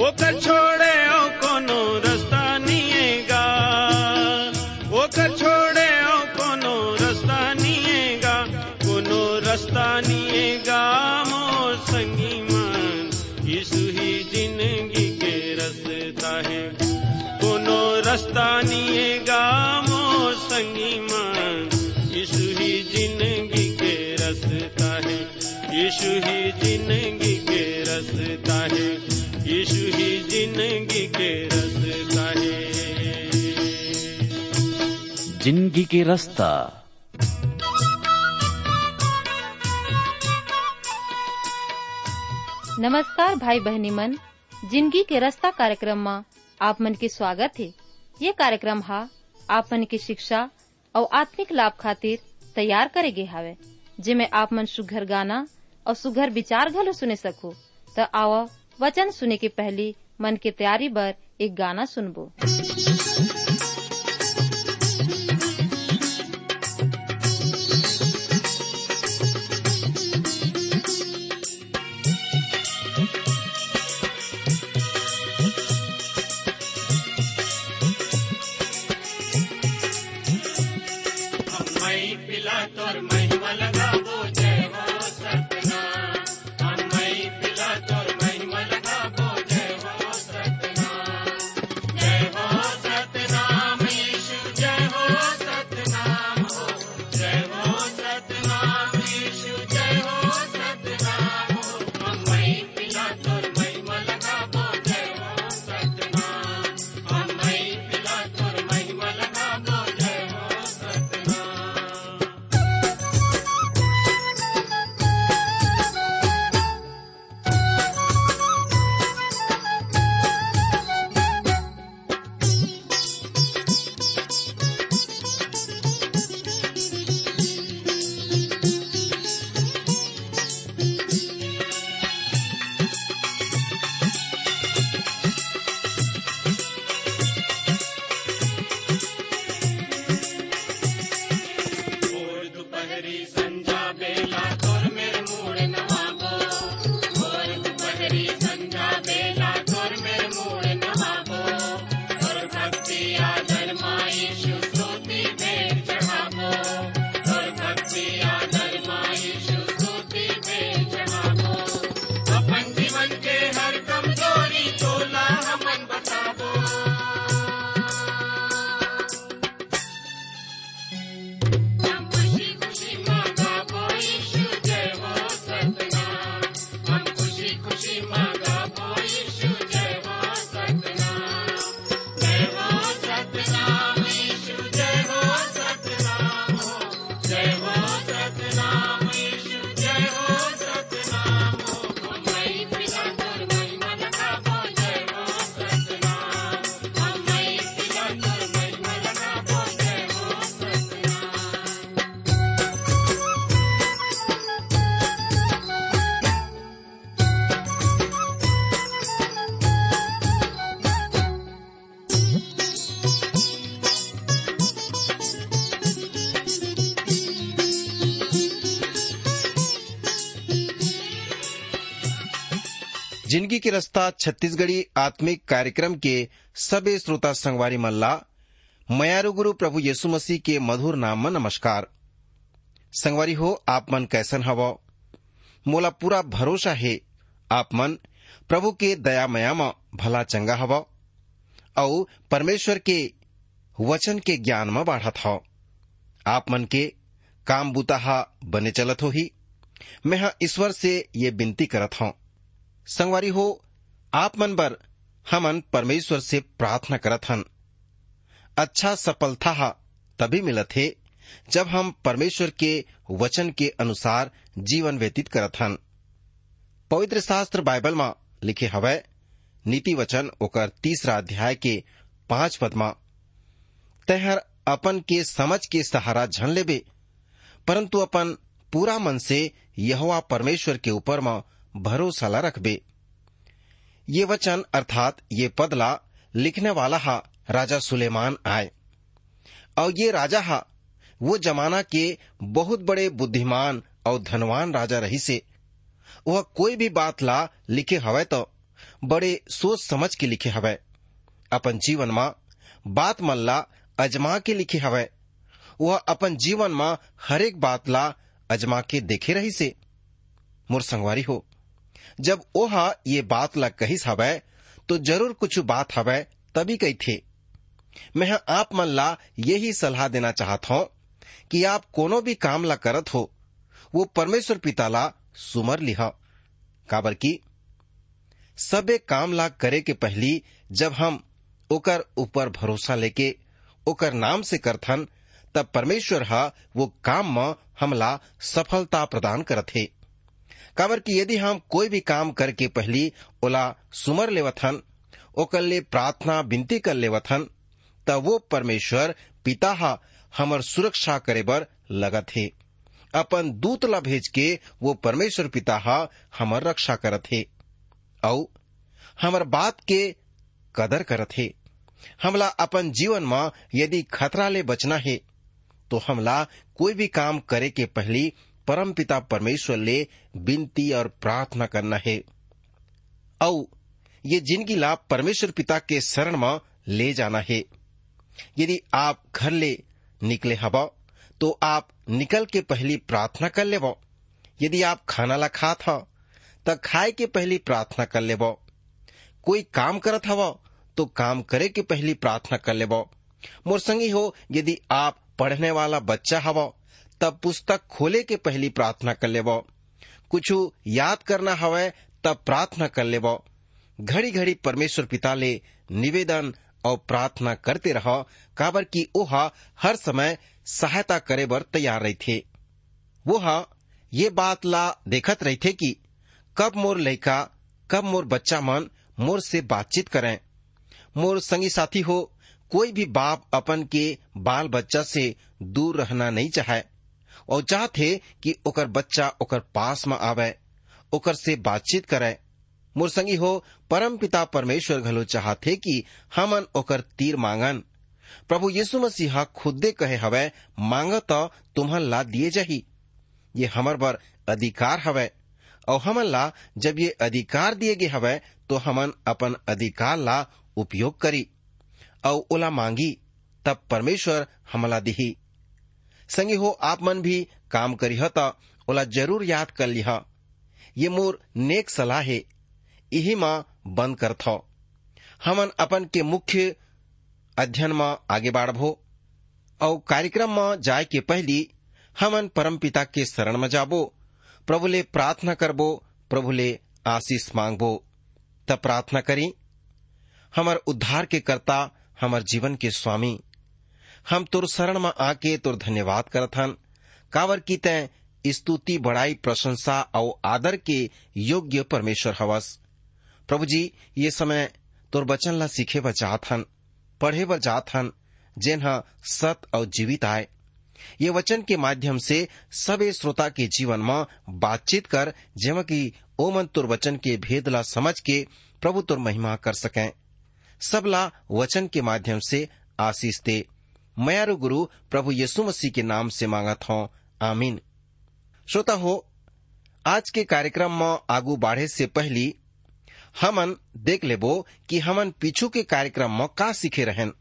है ओकर छोड़े ओ कोनो रास्ता निएगा। ओकर छोड़े ओ कोनो रास्ता निएगा। कोनो रास्ता निएगा मोर संगी मन। ही ज़िंदगी के रास्ता है। कोनो रास्ता निएगा मोर संगी ही ज़िंदगी के रास्ता है। यीशु ही ज़िंदगी के रास्ता है। यीशु ही ज़िंदगी के रास्ता है। ज़िंदगी के रास्ता। नमस्कार भाई बहनी मन। ज़िंदगी के रास्ता कार्यक्रम में आप मन के स्वागत है। ये कार्यक्रम हा आप मन की शिक्षा और आत्मिक लाभ खातिर तैयार करे गे हावे जिमे आप मन सुघर गाना और सुघर विचार घलो सुने सको तो आओ वचन सुने के पहली मन के तैयारी बर एक गाना सुनबो। महिमा लगाबो ज़िंदगी के रास्ता छत्तीसगढ़ी आत्मिक कार्यक्रम के सबे श्रोता संगवारी मल्ला, मयारू गुरु प्रभु येसु मसीह के मधुर नाम में नमस्कार। संगवारी हो, आप मन कैसन हव? मोला पूरा भरोसा है, आप मन प्रभु के दया मया म भला चंगा हव और परमेश्वर के वचन के ज्ञान में बाढ़त हव। आप मन के काम बुता हा बने चलत हो ही मैं ईश्वर से ये विनती करत हूँ। संगवारी हो आप मन बर हमन परमेश्वर से प्रार्थना करत हन। अच्छा सफलता तभी मिलत है, जब हम परमेश्वर के वचन के अनुसार जीवन व्यतीत करत हन। पवित्र शास्त्र बाइबल में लिखे हवै, नीति वचन ओकर तीसरा अध्याय के पाँच पदमा तहर अपन के समझ के सहारा झन लेबे, परंतु अपन पूरा मन से यहोवा परमेश्वर के ऊपर में भरोसा ला रखबे ये वचन अर्थात ये पदला लिखने वाला हा, राजा सुलेमान आए। और ये राजा हा, वो जमाना के बहुत बड़े बुद्धिमान और धनवान राजा रही से, वह कोई भी बात ला लिखे हवे तो बड़े सोच समझ के लिखे हवै। अपन जीवन में बात मन ला अजमा के लिखे हवै। वह अपन जीवन में हरेक बात ला अजमा के देखे रही से। मोर संगवारी हो। जब ओहा ये बात ला कहिस हवै तो ज़रूर कुछ बात हवै, तभी कही थे। मैं आप मन ला यही सलाह देना चाहत हूँ कि आप कोनो भी काम ला करत हो, वो परमेश्वर पिता ला सुमर लिहा। काबर की सबे काम ला करे के पहली जब हम ओकर ऊपर भरोसा लेके ओकर नाम से करथन, तब परमेश्वर हा वो काम में हमला सफलता प्रदान करत हे। काबर कि यदि हम कोई भी काम करके पहली ओला सुमर लेवथन ओकर ले प्रार्थना, विनती कर लेवथन तब वो परमेश्वर पिता हा हमर सुरक्षा करे बर लगत हे। अपन दूत ला भेज के वो परमेश्वर पिता हा हमर रक्षा करत हे। औ, हमर बात के कदर करत हे। हमला अपन जीवन में यदि खतरा ले बचना है तो हमला कोई भी काम करे के पहली परम पिता परमेश्वर ले विनती और प्रार्थना करना है। औ, ये ज़िंदगी ला परमेश्वर पिता के शरण में ले जाना है। यदि आप घर ले निकले हवा तो आप निकल के पहली प्रार्थना कर लेब यदि आप खाना ला खात ह, त खाए के पहली प्रार्थना कर लेब कोई काम करत हवा तो काम करे के पहली प्रार्थना कर लेब मोर संगी हो, यदि आप पढ़ने वाला बच्चा हवा तब पुस्तक खोले के पहली प्रार्थना कर लेब कुछ याद करना हवै, तब प्रार्थना कर लेब घड़ी घड़ी परमेश्वर पिता ले निवेदन और प्रार्थना करते रहो, काबर की ओहा हर समय सहायता करे बर तैयार रही थे वो ये बात ला देखत रही थे कि कब मोर लड़का कब मोर बच्चा मन मोर से बातचीत करें। मोर संगी साथी हो, कोई भी बाप अपन के बाल बच्चा से दूर रहना नहीं चाहे। और चाहते कि ओकर बच्चा ओकर पास में आवे, ओकर से बातचीत करे। मोर संगी हो परम पिता परमेश्वर घलो चाहते कि हमन ओकर तीर मांगन। प्रभु यीशु मसीहा खुदे कहे हवे, मांग तो तुम्हन ला दिए जाही। ये हमर बर अधिकार हवे, और हमन ला जब ये अधिकार दिए गे हवे तो हमन अपन अधिकार ला उपयोग करी। और ओला मांगी, तब परमेश्वर हमला दिही। संगी हो आप मन भी काम करी त ओला ज़रूर याद कर लिहा ये मोर नेक सलाह है। यही माँ बंद करथ हमन अपन के मुख्य अध्ययन में आगे बढ़बो। और कार्यक्रम में जाए के पहली हमन परम पिता के शरण में जाबो। प्रभु ले प्रार्थना करबो, प्रभु ले आशीष मांगबो। तब प्रार्थना करी, हमार उद्धार के कर्ता हमार जीवन के स्वामी। हम तुर शरण में आके तुर धन्यवाद करथन। कावर की तय स्तुति, बड़ाई, प्रशंसा और आदर के योग्य परमेश्वर हवस। प्रभु जी, ये समय तुर बचन ला सीखे बर चाहथन पढ़े बर जाथन, जेन सत और जीवित आए। ये वचन के माध्यम से सबे श्रोता के जीवन में बातचीत कर, जेमा की ओमन तुर वचन के भेद ला समझ के प्रभु तुर महिमा कर सकें। सबला वचन के माध्यम से आशीष दे। मयारु गुरु प्रभु यीशु मसीह के नाम से मांगत हूँ आमीन। श्रोता हो, आज के कार्यक्रम में आगू बढ़े से पहली हमन देख लेबो कि हमन पीछू के कार्यक्रम में का सीखे रहन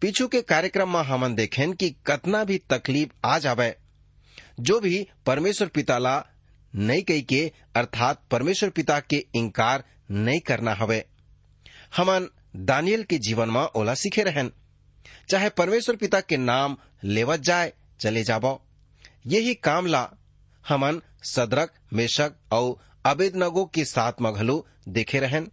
पीछू के कार्यक्रम में हमन देखें कि कतना भी तकलीफ़ आ जावे, जो भी परमेश्वर पिता ला नहीं कही के, अर्थात परमेश्वर पिता के इंकार नहीं करना हवे। हमन दानियल के जीवन में ओला सीखे रहन चाहे परमेश्वर पिता के नाम लेवत जाए, चले जाबो। यही काम ला हमन सदरक, मेशक और अबेदनगो के साथ मघलू देखे रहन।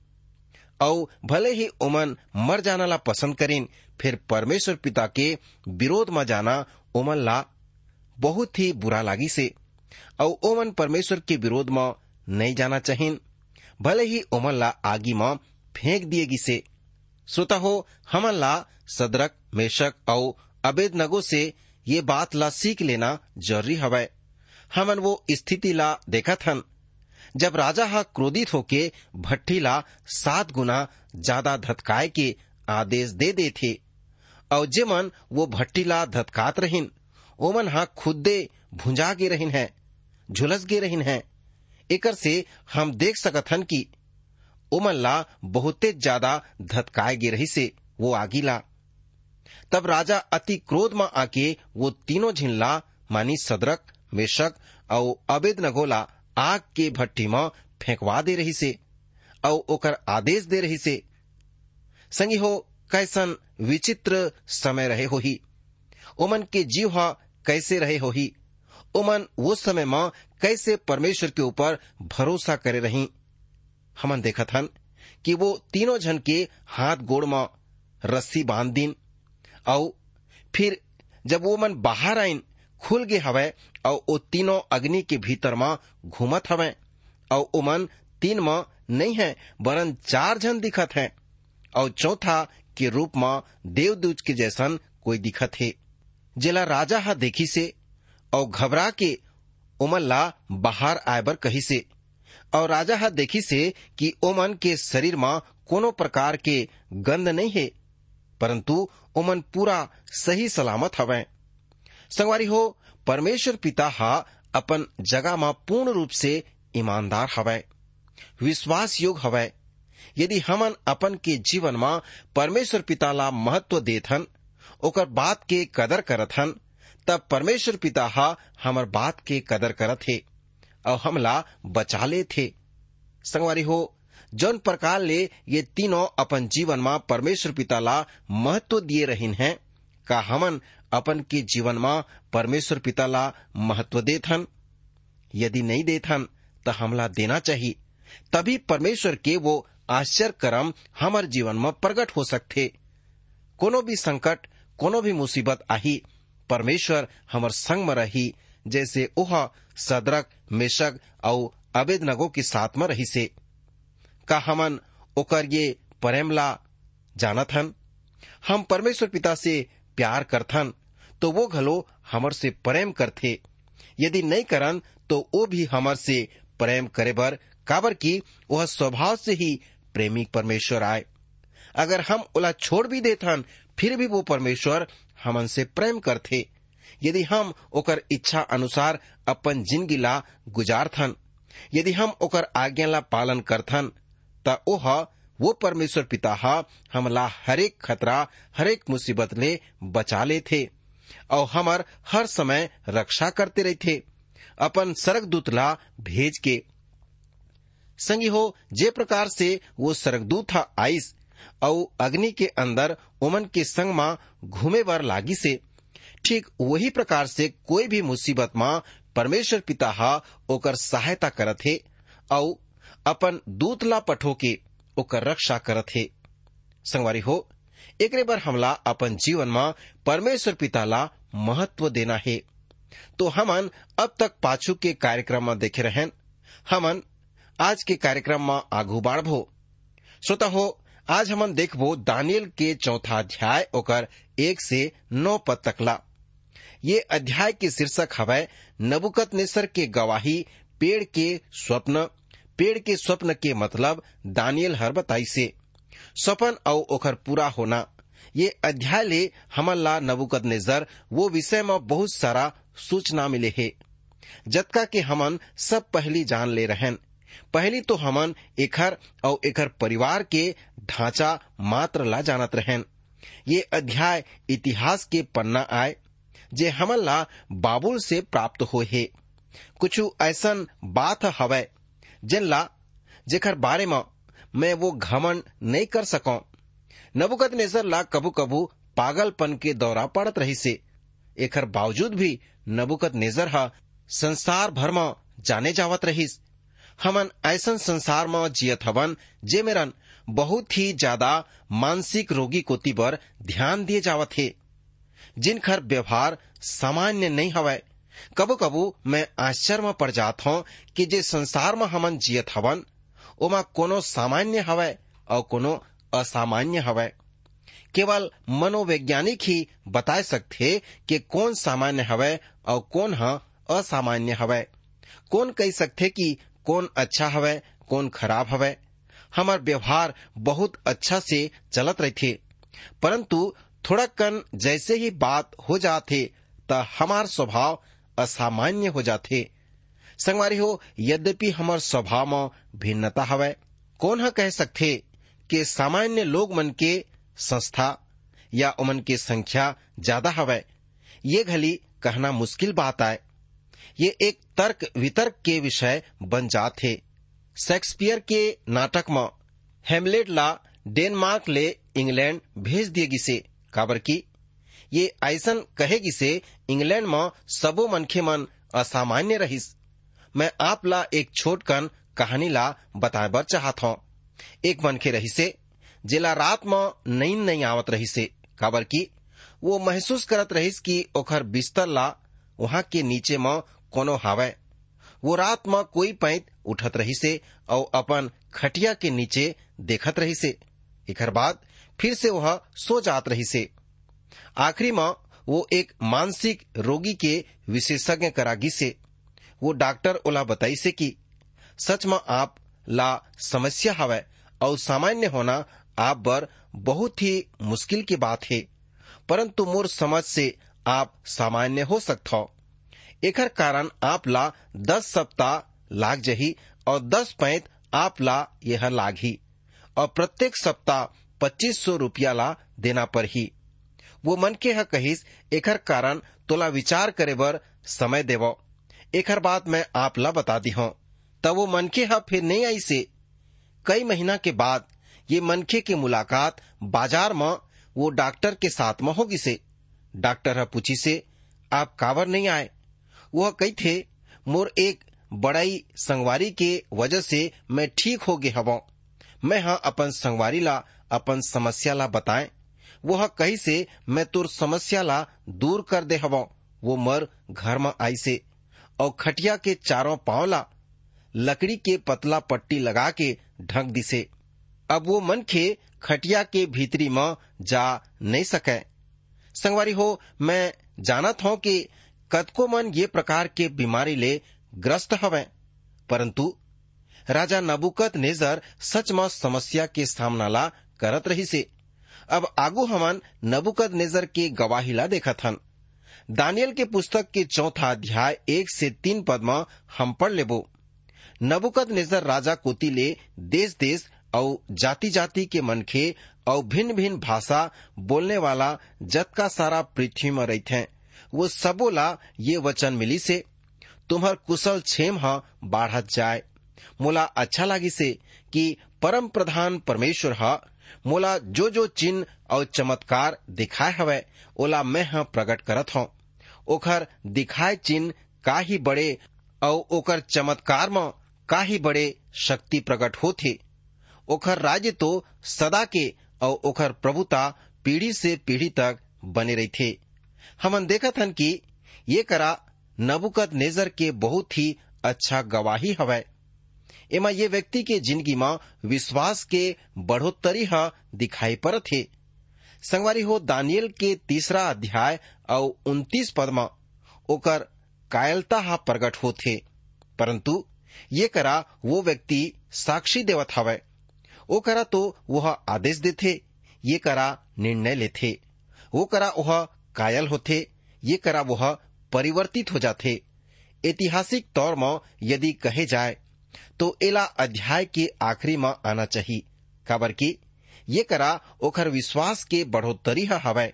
और भले ही उमन मर जाना ला पसंद करीन, फिर परमेश्वर पिता के विरोध में जाना उमन ला बहुत ही बुरा लागी से। और ओमन परमेश्वर के विरोध में नहीं जाना चाहिन। भले ही ओमन ला आगी में फेंक दिएगी गिसे श्रोता हमन ला सदरक, मेशक और अबेद नगो से ये बात ला सीख लेना ज़रूरी हवै। हमन वो स्थिति ला देखा थन जब राजा हा क्रोधित होके भट्टी ला सात गुना ज़्यादा धतकाए के आदेश दे दे थे और जेमन वो भट्टी ला धतकात रहिन, ओमन हा खुदे भुंजा गे रहिन है झुलस गे रहिन है। एकर से हम देख सकत हन कि ओमन ला बहुते ज़्यादा धतकाए गे रही से वो आगी ला तब राजा अति क्रोध में आके वो तीनों झिनला, मानी सदरक मेशक और अबेद नगोला आग के भट्टी में फेंकवा दे रही से और ओकर आदेश दे रही से। संगी हो, कैसन विचित्र समय रहे हो ही ओमन के जीव हा कैसे रहे हो ही ओमन वो समय में कैसे परमेश्वर के ऊपर भरोसा करे रही। हमन देखत हन कि वो तीनों जन के हाथ गोड़ में रस्सी बाँध दिन और फिर जब वो मन बाहर आइन खुल गे हवै और वो तीनों अग्नि के भीतर में घूमत हवै और ओमन तीन में नहीं है वरन चार जन दिखत है और चौथा के रूप में देवदूत के जैसन कोई दिखत है। जेला राजा हा देखी से और घबरा के ओमन ला बाहर आए बर कही से। और राजा हा देखी से कि ओमन के शरीर में कोनो प्रकार के गंध नहीं है, परंतु ओमन पूरा सही सलामत हवै। संगवारी हो, परमेश्वर पिता हा अपन जगह में पूर्ण रूप से ईमानदार हवै विश्वास योग हवै। यदि हमन अपन के जीवन में परमेश्वर पिता ला महत्व देथन, ओकर बात के कदर करत हन तब परमेश्वर पिता हा हमर बात के कदर करत हे। और हमला बचा ले थे। संगवारी हो, जौन प्रकार ले ये तीनों अपन जीवन में परमेश्वर पिता ला महत्व दिए रहिन हैं, का हमन अपन के जीवन में परमेश्वर पिता ला महत्व देथन। यदि नहीं देथन तो हमला देना चाहिए। तभी परमेश्वर के वो आश्चर्य कर्म हमार जीवन में प्रकट हो सकते कोनो भी संकट, कोनो भी मुसीबत आही, परमेश्वर हमर संग में रही जैसे ओह, सदरक, मेशक और अबेद नगो के साथ में रही से। का हमन ओकर ये प्रेमला जानत हन हम परमेश्वर पिता से प्यार करथन तो वो घलो हमर से प्रेम करथे। यदि नहीं करन तो वो भी हमर से प्रेम करे बर, काबर की वह स्वभाव से ही प्रेमी परमेश्वर आए। अगर हम ओला छोड़ भी देथन, फिर भी वो परमेश्वर हमन से प्रेम करथे। यदि हम ओकर इच्छा अनुसार अपन ज़िंदगी ला गुजारथन, यदि हम ओकर आज्ञा ला पालन करथन, त ओह, वो परमेश्वर पिता हा हमला हरेक खतरा, हरेक मुसीबत ले बचा ले थे और हमर हर समय रक्षा करते रहते अपन सरक दूत ला भेज के। संगी हो, जे प्रकार से वो सरगदूत हा आइस और अग्नि के अंदर उमन के संग में घूमे बर लागी से ठीक वही प्रकार से कोई भी मुसीबत में परमेश्वर पिता हा ओकर सहायता करत हे और अपन दूत ला पठो के ओकर रक्षा करत हे। संगवारी हो, एकरे बर हमला अपन जीवन में परमेश्वर पिता ला महत्व देना है। तो हमन अब तक पाछू के कार्यक्रम में देखे रहन, हमन आज के कार्यक्रम में आगू बाढ़बो। श्रोता हो आज हमन देखबो दानियल के चौथा अध्याय, ओकर एक से नौ पद तकला। ये अध्याय के शीर्षक हवै नबुकत नेसर के गवाही, पेड़ के स्वप्न। पेड़ के स्वप्न के मतलब दानियल हर बताई से। स्वपन और ओकर पूरा होना। ये अध्याय ले हमन ला नबुकत नेजर वो विषय में बहुत सारा सूचना मिले है। जतका के हमन सब पहली जान ले रहन। पहली तो हमन एखर और एखर परिवार के ढांचा मात्र ला जानत रहन। ये अध्याय इतिहास के पन्ना आए, जे हमन ला बाबुल से प्राप्त हो है। कुछ ऐसन बात हवै जिन ला जेकर बारे में मैं वो घमन नहीं कर सकूँ। नबुकत नेजर ला कबू कबू पागलपन के दौरा पड़त रही से एकर बावजूद भी नबुकत नेजर हा संसार भर में जाने जावत रहीस। हमन ऐसन संसार में जियत हवन, जे मेरन बहुत ही ज़्यादा मानसिक रोगी कोती पर ध्यान दिए जावत है। जिनखर व्यवहार सामान्य नहीं हवै कबू कबू मैं आश्चर्य में पड़ जात हूँ कि जे संसार में हमन जियत हवन, ओमा कोनो सामान्य हवय और कोनो असामान्य हवय केवल मनोवैज्ञानिक ही बता सकते कि कौन सामान्य हवय और कौन ह असामान्य हवय कौन कह सकते कि कौन अच्छा हवय कौन खराब हवे। हमार व्यवहार बहुत अच्छा से चलत रहथे। परंतु थोड़ा कन जैसे ही बात हो जाते त हमार स्वभाव असामान्य हो जाते संगवारी हो, यद्यपि हमार स्वभाव में भिन्नता हवय कौन ह कह सकथे कि सामान्य लोग मन के संस्था या उमन की संख्या ज़्यादा हवय ये घली कहना मुश्किल बात आए ये एक तर्क वितर्क के विषय बन जाते। शेक्सपियर के नाटक में हेमलेट ला डेनमार्क ले इंग्लैंड भेज दिए गिसे। काबर की? ये ऐसन कहे गिसे, इंग्लैंड में सबो मनखे मन असामान्य रहिस। मैं आप ला एक छोट कन कहानी ला बताए बर चाहत हूँ। एक मनखे रहिसे, जेला रात में नींद नहीं आवत रहिसे। काबर की? वो महसूस करत रहिस कि ओखर बिस्तर ला वहाँ के नीचे में कोनो हावय वो रात में कोई पैंत उठत रहिसे और अपन खटिया के नीचे देखत रहिसे। एकर बाद फिर से वह सो जात रहिसे। आखिरी में वो एक मानसिक रोगी के विशेषज्ञ करागी से वो डॉक्टर ओला बताई से कि, सच में आप ला समस्या हवय और सामान्य होना आप बर बहुत ही मुश्किल की बात है। परंतु मोर समझ से आप सामान्य हो सकते हो। एकर कारण आप ला दस सप्ताह लाग जही और दस पैंत आप ला यह लागी और प्रत्येक सप्ताह पच्चीस सौ रूपया ला देना पर ही वो मन के ह कहिस एकर कारण तोला विचार करे बर समय देवो। एकर बात मैं आप ला बता दी हूँ। तब वो मनखे ह फिर नहीं आई से। कई महीना के बाद ये मनखे की मुलाकात बाज़ार में वो डॉक्टर के साथ में होगी से। डॉक्टर ह पूछी से, आप कावर नहीं आए? वह कही थे, मोर एक बड़ाई संगवारी के वजह से मैं ठीक हो गए हवो मैं हाँ अपन संगवारी ला, अपन समस्या ला बताए। वह कही से, मैं तुर समस्या ला दूर कर दे हवो वो मर घर में आई से। और खटिया के चारों पाँव ला, लकड़ी के पतला पट्टी लगा के ढक दिसे अब वो मन खे खटिया के भीतरी में जा नहीं सके। संगवारी हो, मैं जानत हूँ कि कतको मन ये प्रकार के बीमारी ले ग्रस्त हवे। परंतु राजा नबुकत नेजर सच में समस्या के सामना ला करत रही से अब आगू हमन नबुकत नेजर के गवाही ला देखत हन। दानियल के पुस्तक के चौथा अध्याय एक से तीन पद में हम पढ़ लेबो। नबुकत नेजर राजा कोती ले देश देश और जाति जाति के मनखे और भिन्न भिन्न भाषा बोलने वाला जत का सारा पृथ्वी में रहते वो सबोला ये वचन मिली से, तुम्हर कुशल छेम हा बाढ़त जाए। मोला अच्छा लागी से कि परम प्रधान परमेश्वर हा, मोला जो जो चिन्ह और चमत्कार दिखाए हवे, ओला मैं हा प्रकट करत हूँ। ओखर दिखाए चिन्ह का ही बड़े और ओकर चमत्कार में का ही बड़े शक्ति प्रकट होथे। ओखर राज्य तो सदा के और ओखर प्रभुता पीढ़ी से पीढ़ी तक बने रही थे हमन देखत हन कि ये करा नबुकत नेजर के बहुत ही अच्छा गवाही हवय एमा ये व्यक्ति के ज़िंदगी में विश्वास के बढ़ोत्तरी ह दिखाई पड़त हे। संगवारी हो दानियल के तीसरा अध्याय और उन्तीस पद में ओकर कायलता हा प्रकट होथे, परंतु ये करा वो व्यक्ति साक्षी देवत हवय वो करा तो वह आदेश देथे, ये करा निर्णय लेथे। वो करा वह कायल होथे, ये करा वह परिवर्तित हो जाथे। ऐतिहासिक तौर में यदि कहे जाए तो एला अध्याय के आखिरी में आना चाहिए काबर की ये करा ओखर विश्वास के बढ़ोत्तरी हवय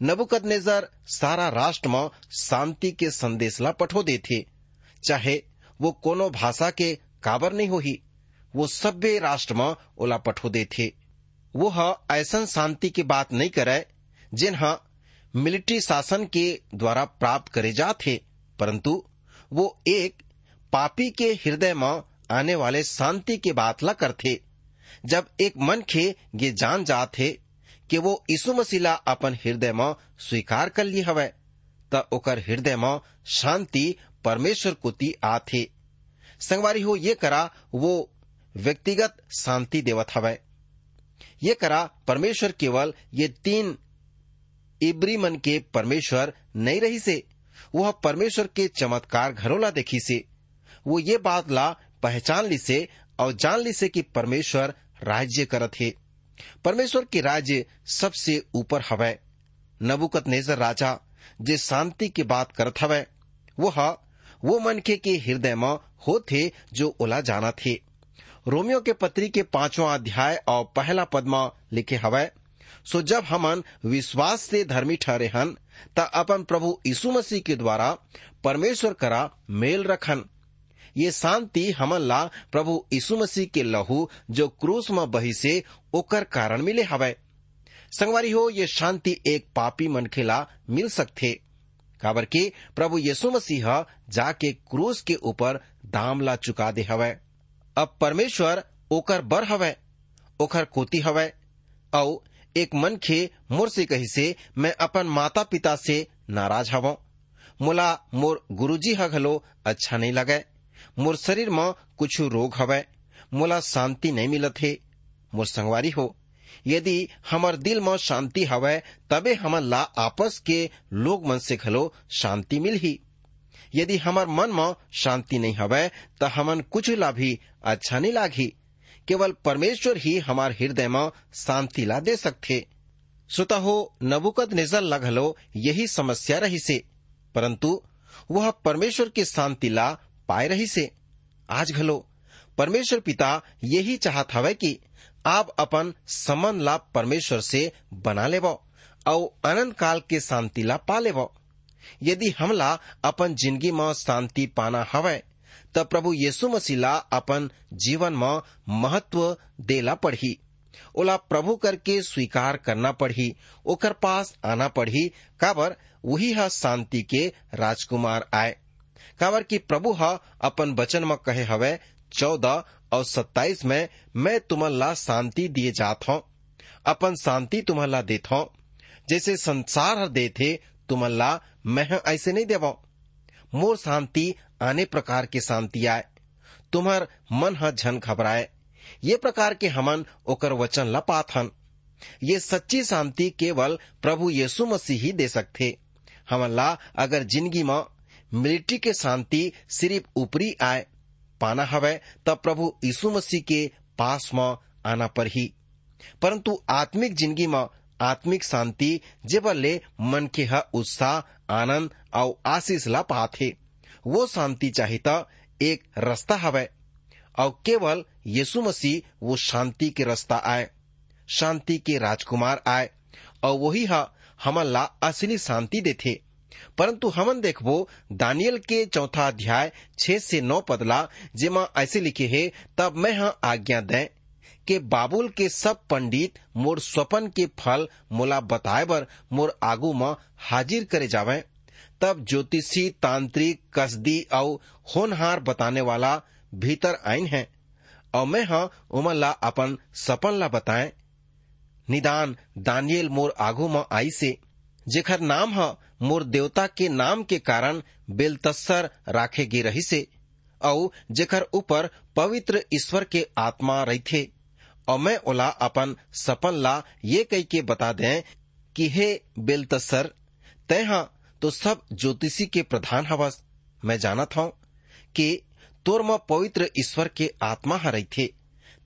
नबुकद नेजर सारा राष्ट्र में शांति के संदेश ला पठो देथे, चाहे वो कोनो भाषा के काबर नहीं होही। वो सभ्य राष्ट्र में ओला पठो देथे वो ऐसन शांति की बात नहीं करे, जिन मिलिट्री शासन के द्वारा प्राप्त करे जाते परंतु वो एक पापी के हृदय में आने वाले शांति के बात ला करथे जब एक मन खे ये जान जाथे कि वो यीशु मसीला अपन हृदय में स्वीकार कर ली हवै, त ओकर हृदय में शांति परमेश्वर कोती आथे। संगवारी हो ये करा, वो व्यक्तिगत शांति देवत हवै। ये करा परमेश्वर केवल ये तीन इब्री मन के परमेश्वर नहीं रही से। वह परमेश्वर के चमत्कार घरोला देखी से। वो ये बात ला पहचान ली से और जान ली से कि परमेश्वर राज्य करत है। परमेश्वर के राज्य सबसे ऊपर हवै। नबुकत नेजर राजा जे शांति की बात करत हवै वो वो मनखे के हृदय में हो थे जो ओला जाना थे रोमियो के पत्री के पांचवा अध्याय और पहला पदमा लिखे हवै, सो जब हमन विश्वास से धर्मी ठहरे हन, त अपन प्रभु यीशु मसीह के द्वारा परमेश्वर करा मेल रखन। ये शांति हमन ला प्रभु यीशु मसीह के लहू जो क्रूस में बही से ओकर कारण मिले हवै। संगवारी हो, ये शांति एक पापी मनखे ला मिल सकथे, काबर के प्रभु यीशु मसीह जाके क्रूस के ऊपर दाम ला चुका दे हवै। अब परमेश्वर ओकर बर हवै ओकर कोती हवै। औ, एक मनखे मोर से कही से मैं अपन माता पिता से नाराज़ हव। मोला मोर गुरुजी ह घलो अच्छा नहीं लगे। मोर शरीर में कुछ रोग हवै, मोला शांति नहीं मिलत हे मोर संगवारी हो, यदि हमर दिल म शांति हवै, तबे हमन ला आपस के लोग मन से घलो शांति मिलही। यदि हमर मन में शांति नहीं हवै तो हमन कुछ ला भी अच्छा नहीं लागी। केवल परमेश्वर ही हमार हृदय में शांति ला दे सकते श्रोता हो नबुकद निजर लगलो यही समस्या रही से परंतु वह परमेश्वर की शांति ला पाए रही से आज घलो, परमेश्वर पिता यही चाहत हवे कि आप अपन संबंध ला परमेश्वर से बना लेब और अनंत काल के शांति ला पा लेब यदि हमला अपन ज़िंदगी में शांति पाना हवै, त प्रभु यीशु मसीह ला अपन जीवन में महत्व देला पढ़ी ओला प्रभु करके स्वीकार करना पढ़ी ओकर पास आना पढ़ी काबर वही ह शांति के राजकुमार आए। काबर की प्रभु ह अपन वचन में कहे हवे, चौदह और सत्ताईस में, मैं तुम्हला शांति दिए जात हूँ, अपन शांति तुम्हला देत हूँ। जैसे संसार हर दे थे तुम्हला मैं ऐसे नहीं देव। मोर शांति आने प्रकार के शांति आए। तुम्हार मन ह झन घबराए। ये प्रकार के हमन ओकर वचन ला पात हन ये सच्ची शांति केवल प्रभु यीशु मसीह ही दे सकथे। हमन ला अगर ज़िंदगी में मिलिट्री के शांति सिर्फ़ ऊपरी आए, पाना हवै, तब प्रभु यीशु मसीह के पास में आना पर ही परंतु आत्मिक ज़िंदगी में आत्मिक शांति जेबले मन के ह उत्साह, आनंद और आशीष ला पाथे। वो शांति चाहिए एक रास्ता हवै। और केवल यीशु मसीह वो शांति के रास्ता आए। शांति के राजकुमार आए। और वही हा हमन ला असली शांति देथे। परंतु हमन देखबो, दानियल के चौथा अध्याय छह से नौ पदला जेमा ऐसे लिखे है, तब मैं हाँ आज्ञा दें के बाबुल के सब पंडित मोर स्वपन के फल मोला बताए बर मोर आगू में हाजिर करे जावे। तब ज्योतिषी, तांत्रिक, कसदी और होनहार बताने वाला भीतर आइन है। और मैं हाँ उमन ला अपन सपन ला बताए। निदान दानियल मोर आगू में आई से जेखर नाम ह मोर देवता के नाम के कारण बेलतस्सर राखे गे रही से और जेखर ऊपर पवित्र ईश्वर के आत्मा रही थे और मैं ओला अपन सपन ला ये कह के बता दें कि हे बेलतस्सर तय हाँ तो सब ज्योतिषी के प्रधान हवस। मैं जाना हूँ कि तोर में पवित्र ईश्वर के आत्मा हरई थे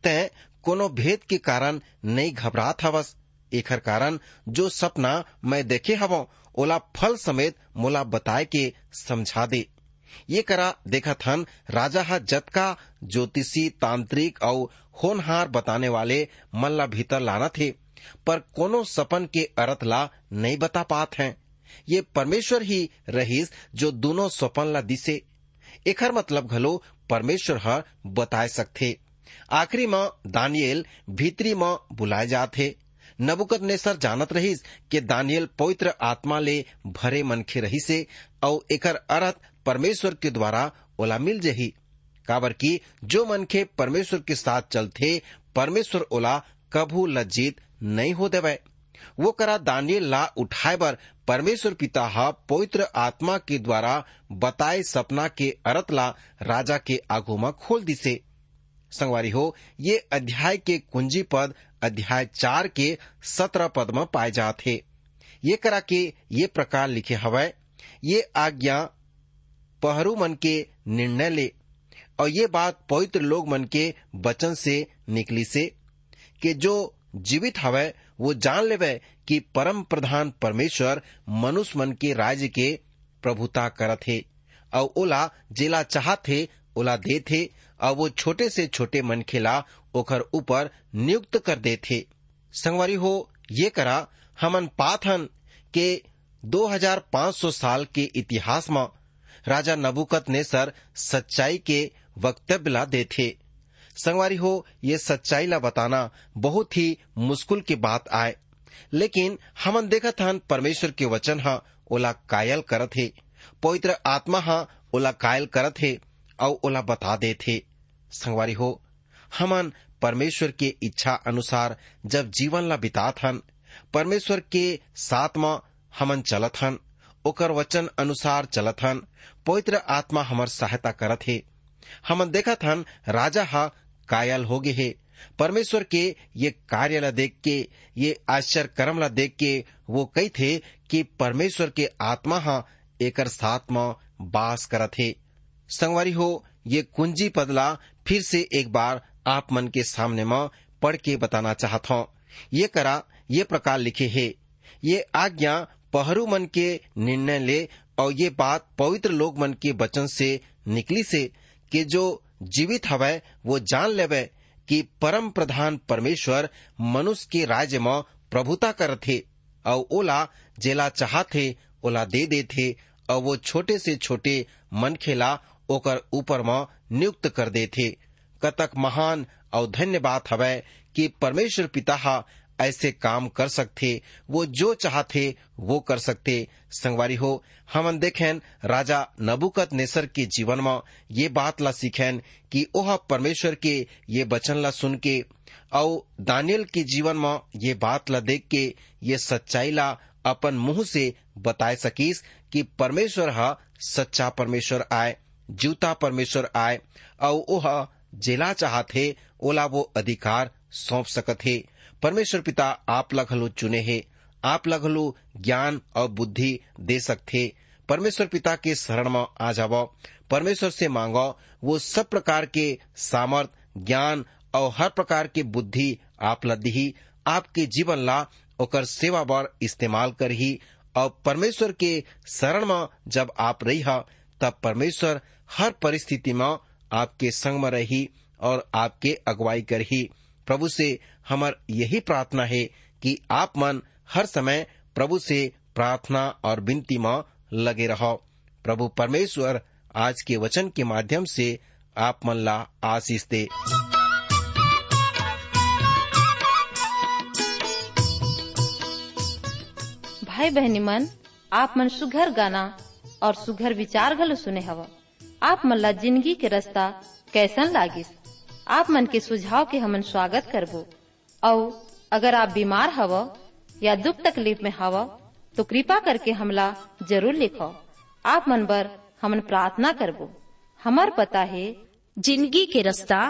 तय कोनो भेद के कारण नहीं घबरात हवस। एकर कारण जो सपना मैं देखे हवो, ओला फल समेत मोला बताए के समझा दे। ये करा देखा थन राजा हा जत का ज्योतिषी, तांत्रिक और होनहार बताने वाले मल्ला भीतर लाना थे, पर कोनो सपन के अर्थ ला नहीं बता पात हैं। ये परमेश्वर ही रहीस जो दोनों सपन ला दिसे। एकर मतलब घलो परमेश्वर हर बताए सकथे। आखिरी में दानियल भीतरी में बुलाए जाते नबुकद ने सर जानत रहीस कि दानियल पवित्र आत्मा ले भरे मनखे रही से और एकर अर्थ परमेश्वर के द्वारा ओला मिल जही। काबर की जो मनखे परमेश्वर के साथ चलते परमेश्वर ओला कभू लज्जित नहीं हो देवे। वो करा दानियल ला उठाए बर परमेश्वर पिता हा पवित्र आत्मा के द्वारा बताए सपना के अर्थ ला राजा के आगू में खोल दिसे। संगवारी हो, ये अध्याय के कुंजी पद, अध्याय चार के सत्रह पद में पाए जाते। ये करा के ये प्रकार लिखे हवय। ये आज्ञा पहरू मन के निर्णय ले, और ये बात पवित्र लोग मन के वचन से निकली से, कि जो जीवित हवय, वो जान लेवे कि परम प्रधान परमेश्वर मनुष्य मन के राज्य के प्रभुता करत है। और ओला जेला चाहते ओला दे थे और वो छोटे से छोटे मन खेला ओकर ऊपर नियुक्त कर दे थे। संगवारी हो, ये करा, हमन पाथन के 2500 साल के इतिहास में राजा नबुकत ने सर सच्चाई के वक्तव्य ला दे थे। संगवारी हो, ये सच्चाई ला बताना बहुत ही मुश्किल की बात आए। लेकिन हमन देखत हन परमेश्वर के वचन हा, ओला कायल करत हे। पवित्र आत्मा हा, ओला कायल करत हे। और ओला बता दे थे संगवारी हो, हमन परमेश्वर के इच्छा अनुसार जब जीवन ला बितात हन परमेश्वर के साथ में हमन चलत हन ओकर वचन अनुसार चलत हन पवित्र आत्मा हमर सहायता करत हे हमन देखत हन राजा हा कायल हो गे हे, परमेश्वर के ये कार्य ला देख के ये आश्चर्य कर्म ला देख के वो कही थे कि परमेश्वर के आत्मा हा एकर साथ में बास करत हे संगवारी हो, ये कुंजी पदला फिर से एक बार आप मन के सामने में पढ़ के बताना चाहत हूँ। ये करा, ये प्रकार लिखे है। ये आज्ञा पहरू मन के निर्णय ले और ये बात पवित्र लोग मन के वचन से निकली से कि जो जीवित हवय वो जान लेवे कि परम प्रधान परमेश्वर मनुष्य के राज्य में प्रभुता करत थे और ओला जेला चाहते ओला दे दे थे और वो छोटे से छोटे मन खेला ओकर ऊपर में नियुक्त कर दे थे। कतक महान और धन्य बात हवय कि परमेश्वर पिता हा ऐसे काम कर सकते वो जो चाहते वो कर सकते संगवारी हो, हमन देखें राजा नबुकत नेसर के जीवन में ये बात ला सीखें कि ओह परमेश्वर के ये वचन ला सुन के और दानियल के जीवन में ये बात ला देख के ये सच्चाई ला अपन मुँह से बताए सकीस कि परमेश्वर हा सच्चा परमेश्वर आए। जूता परमेश्वर आए और ओह, जेला चाहते ओला वो अधिकार सौंप सकत है। परमेश्वर पिता आप लघलु चुने है, आप लघलु ज्ञान और बुद्धि दे सकते परमेश्वर पिता के शरण में आ जाओ परमेश्वर से मांगो, वो सब प्रकार के सामर्थ, ज्ञान और हर प्रकार के बुद्धि आप लदी आपके जीवन ला ओकर सेवा बर इस्तेमाल करही और परमेश्वर के शरण में जब आप रही तब परमेश्वर हर परिस्थिति में आपके संग में रही और आपके अगुवाई करही प्रभु से हमार यही प्रार्थना है कि आप मन हर समय प्रभु से प्रार्थना और विनती में लगे रहो। प्रभु परमेश्वर आज के वचन के माध्यम से आप मन ला आशीष दे। भाई बहनी मन, आप मन सुघर गाना और सुघर विचार घलो सुने हवा। आप मन ला ज़िंदगी के रास्ता कैसन लागिस? आप मन के सुझाव के हमन स्वागत करबो। और अगर आप बीमार हव या दुख तकलीफ़ में हव तो कृपा करके हमला ज़रूर लिखो। आप मन बर हमन प्रार्थना करबो। हमार पता है, ज़िंदगी के रास्ता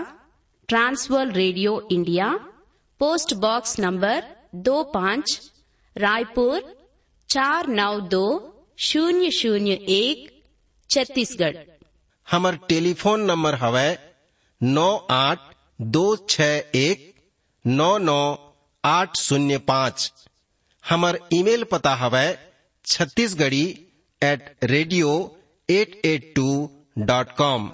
trans world radio India, post box number दो पाँच, रायपुर, चार नौ दो, शून्य शून्य एक, छत्तीसगढ़। हमार टेलीफोन नंबर हवै नौ आठ दो छ एक नौ नौ आठ शून्य पाँच। हमार ईमेल पता हवै Chhattisgarhi at radio at at two dot com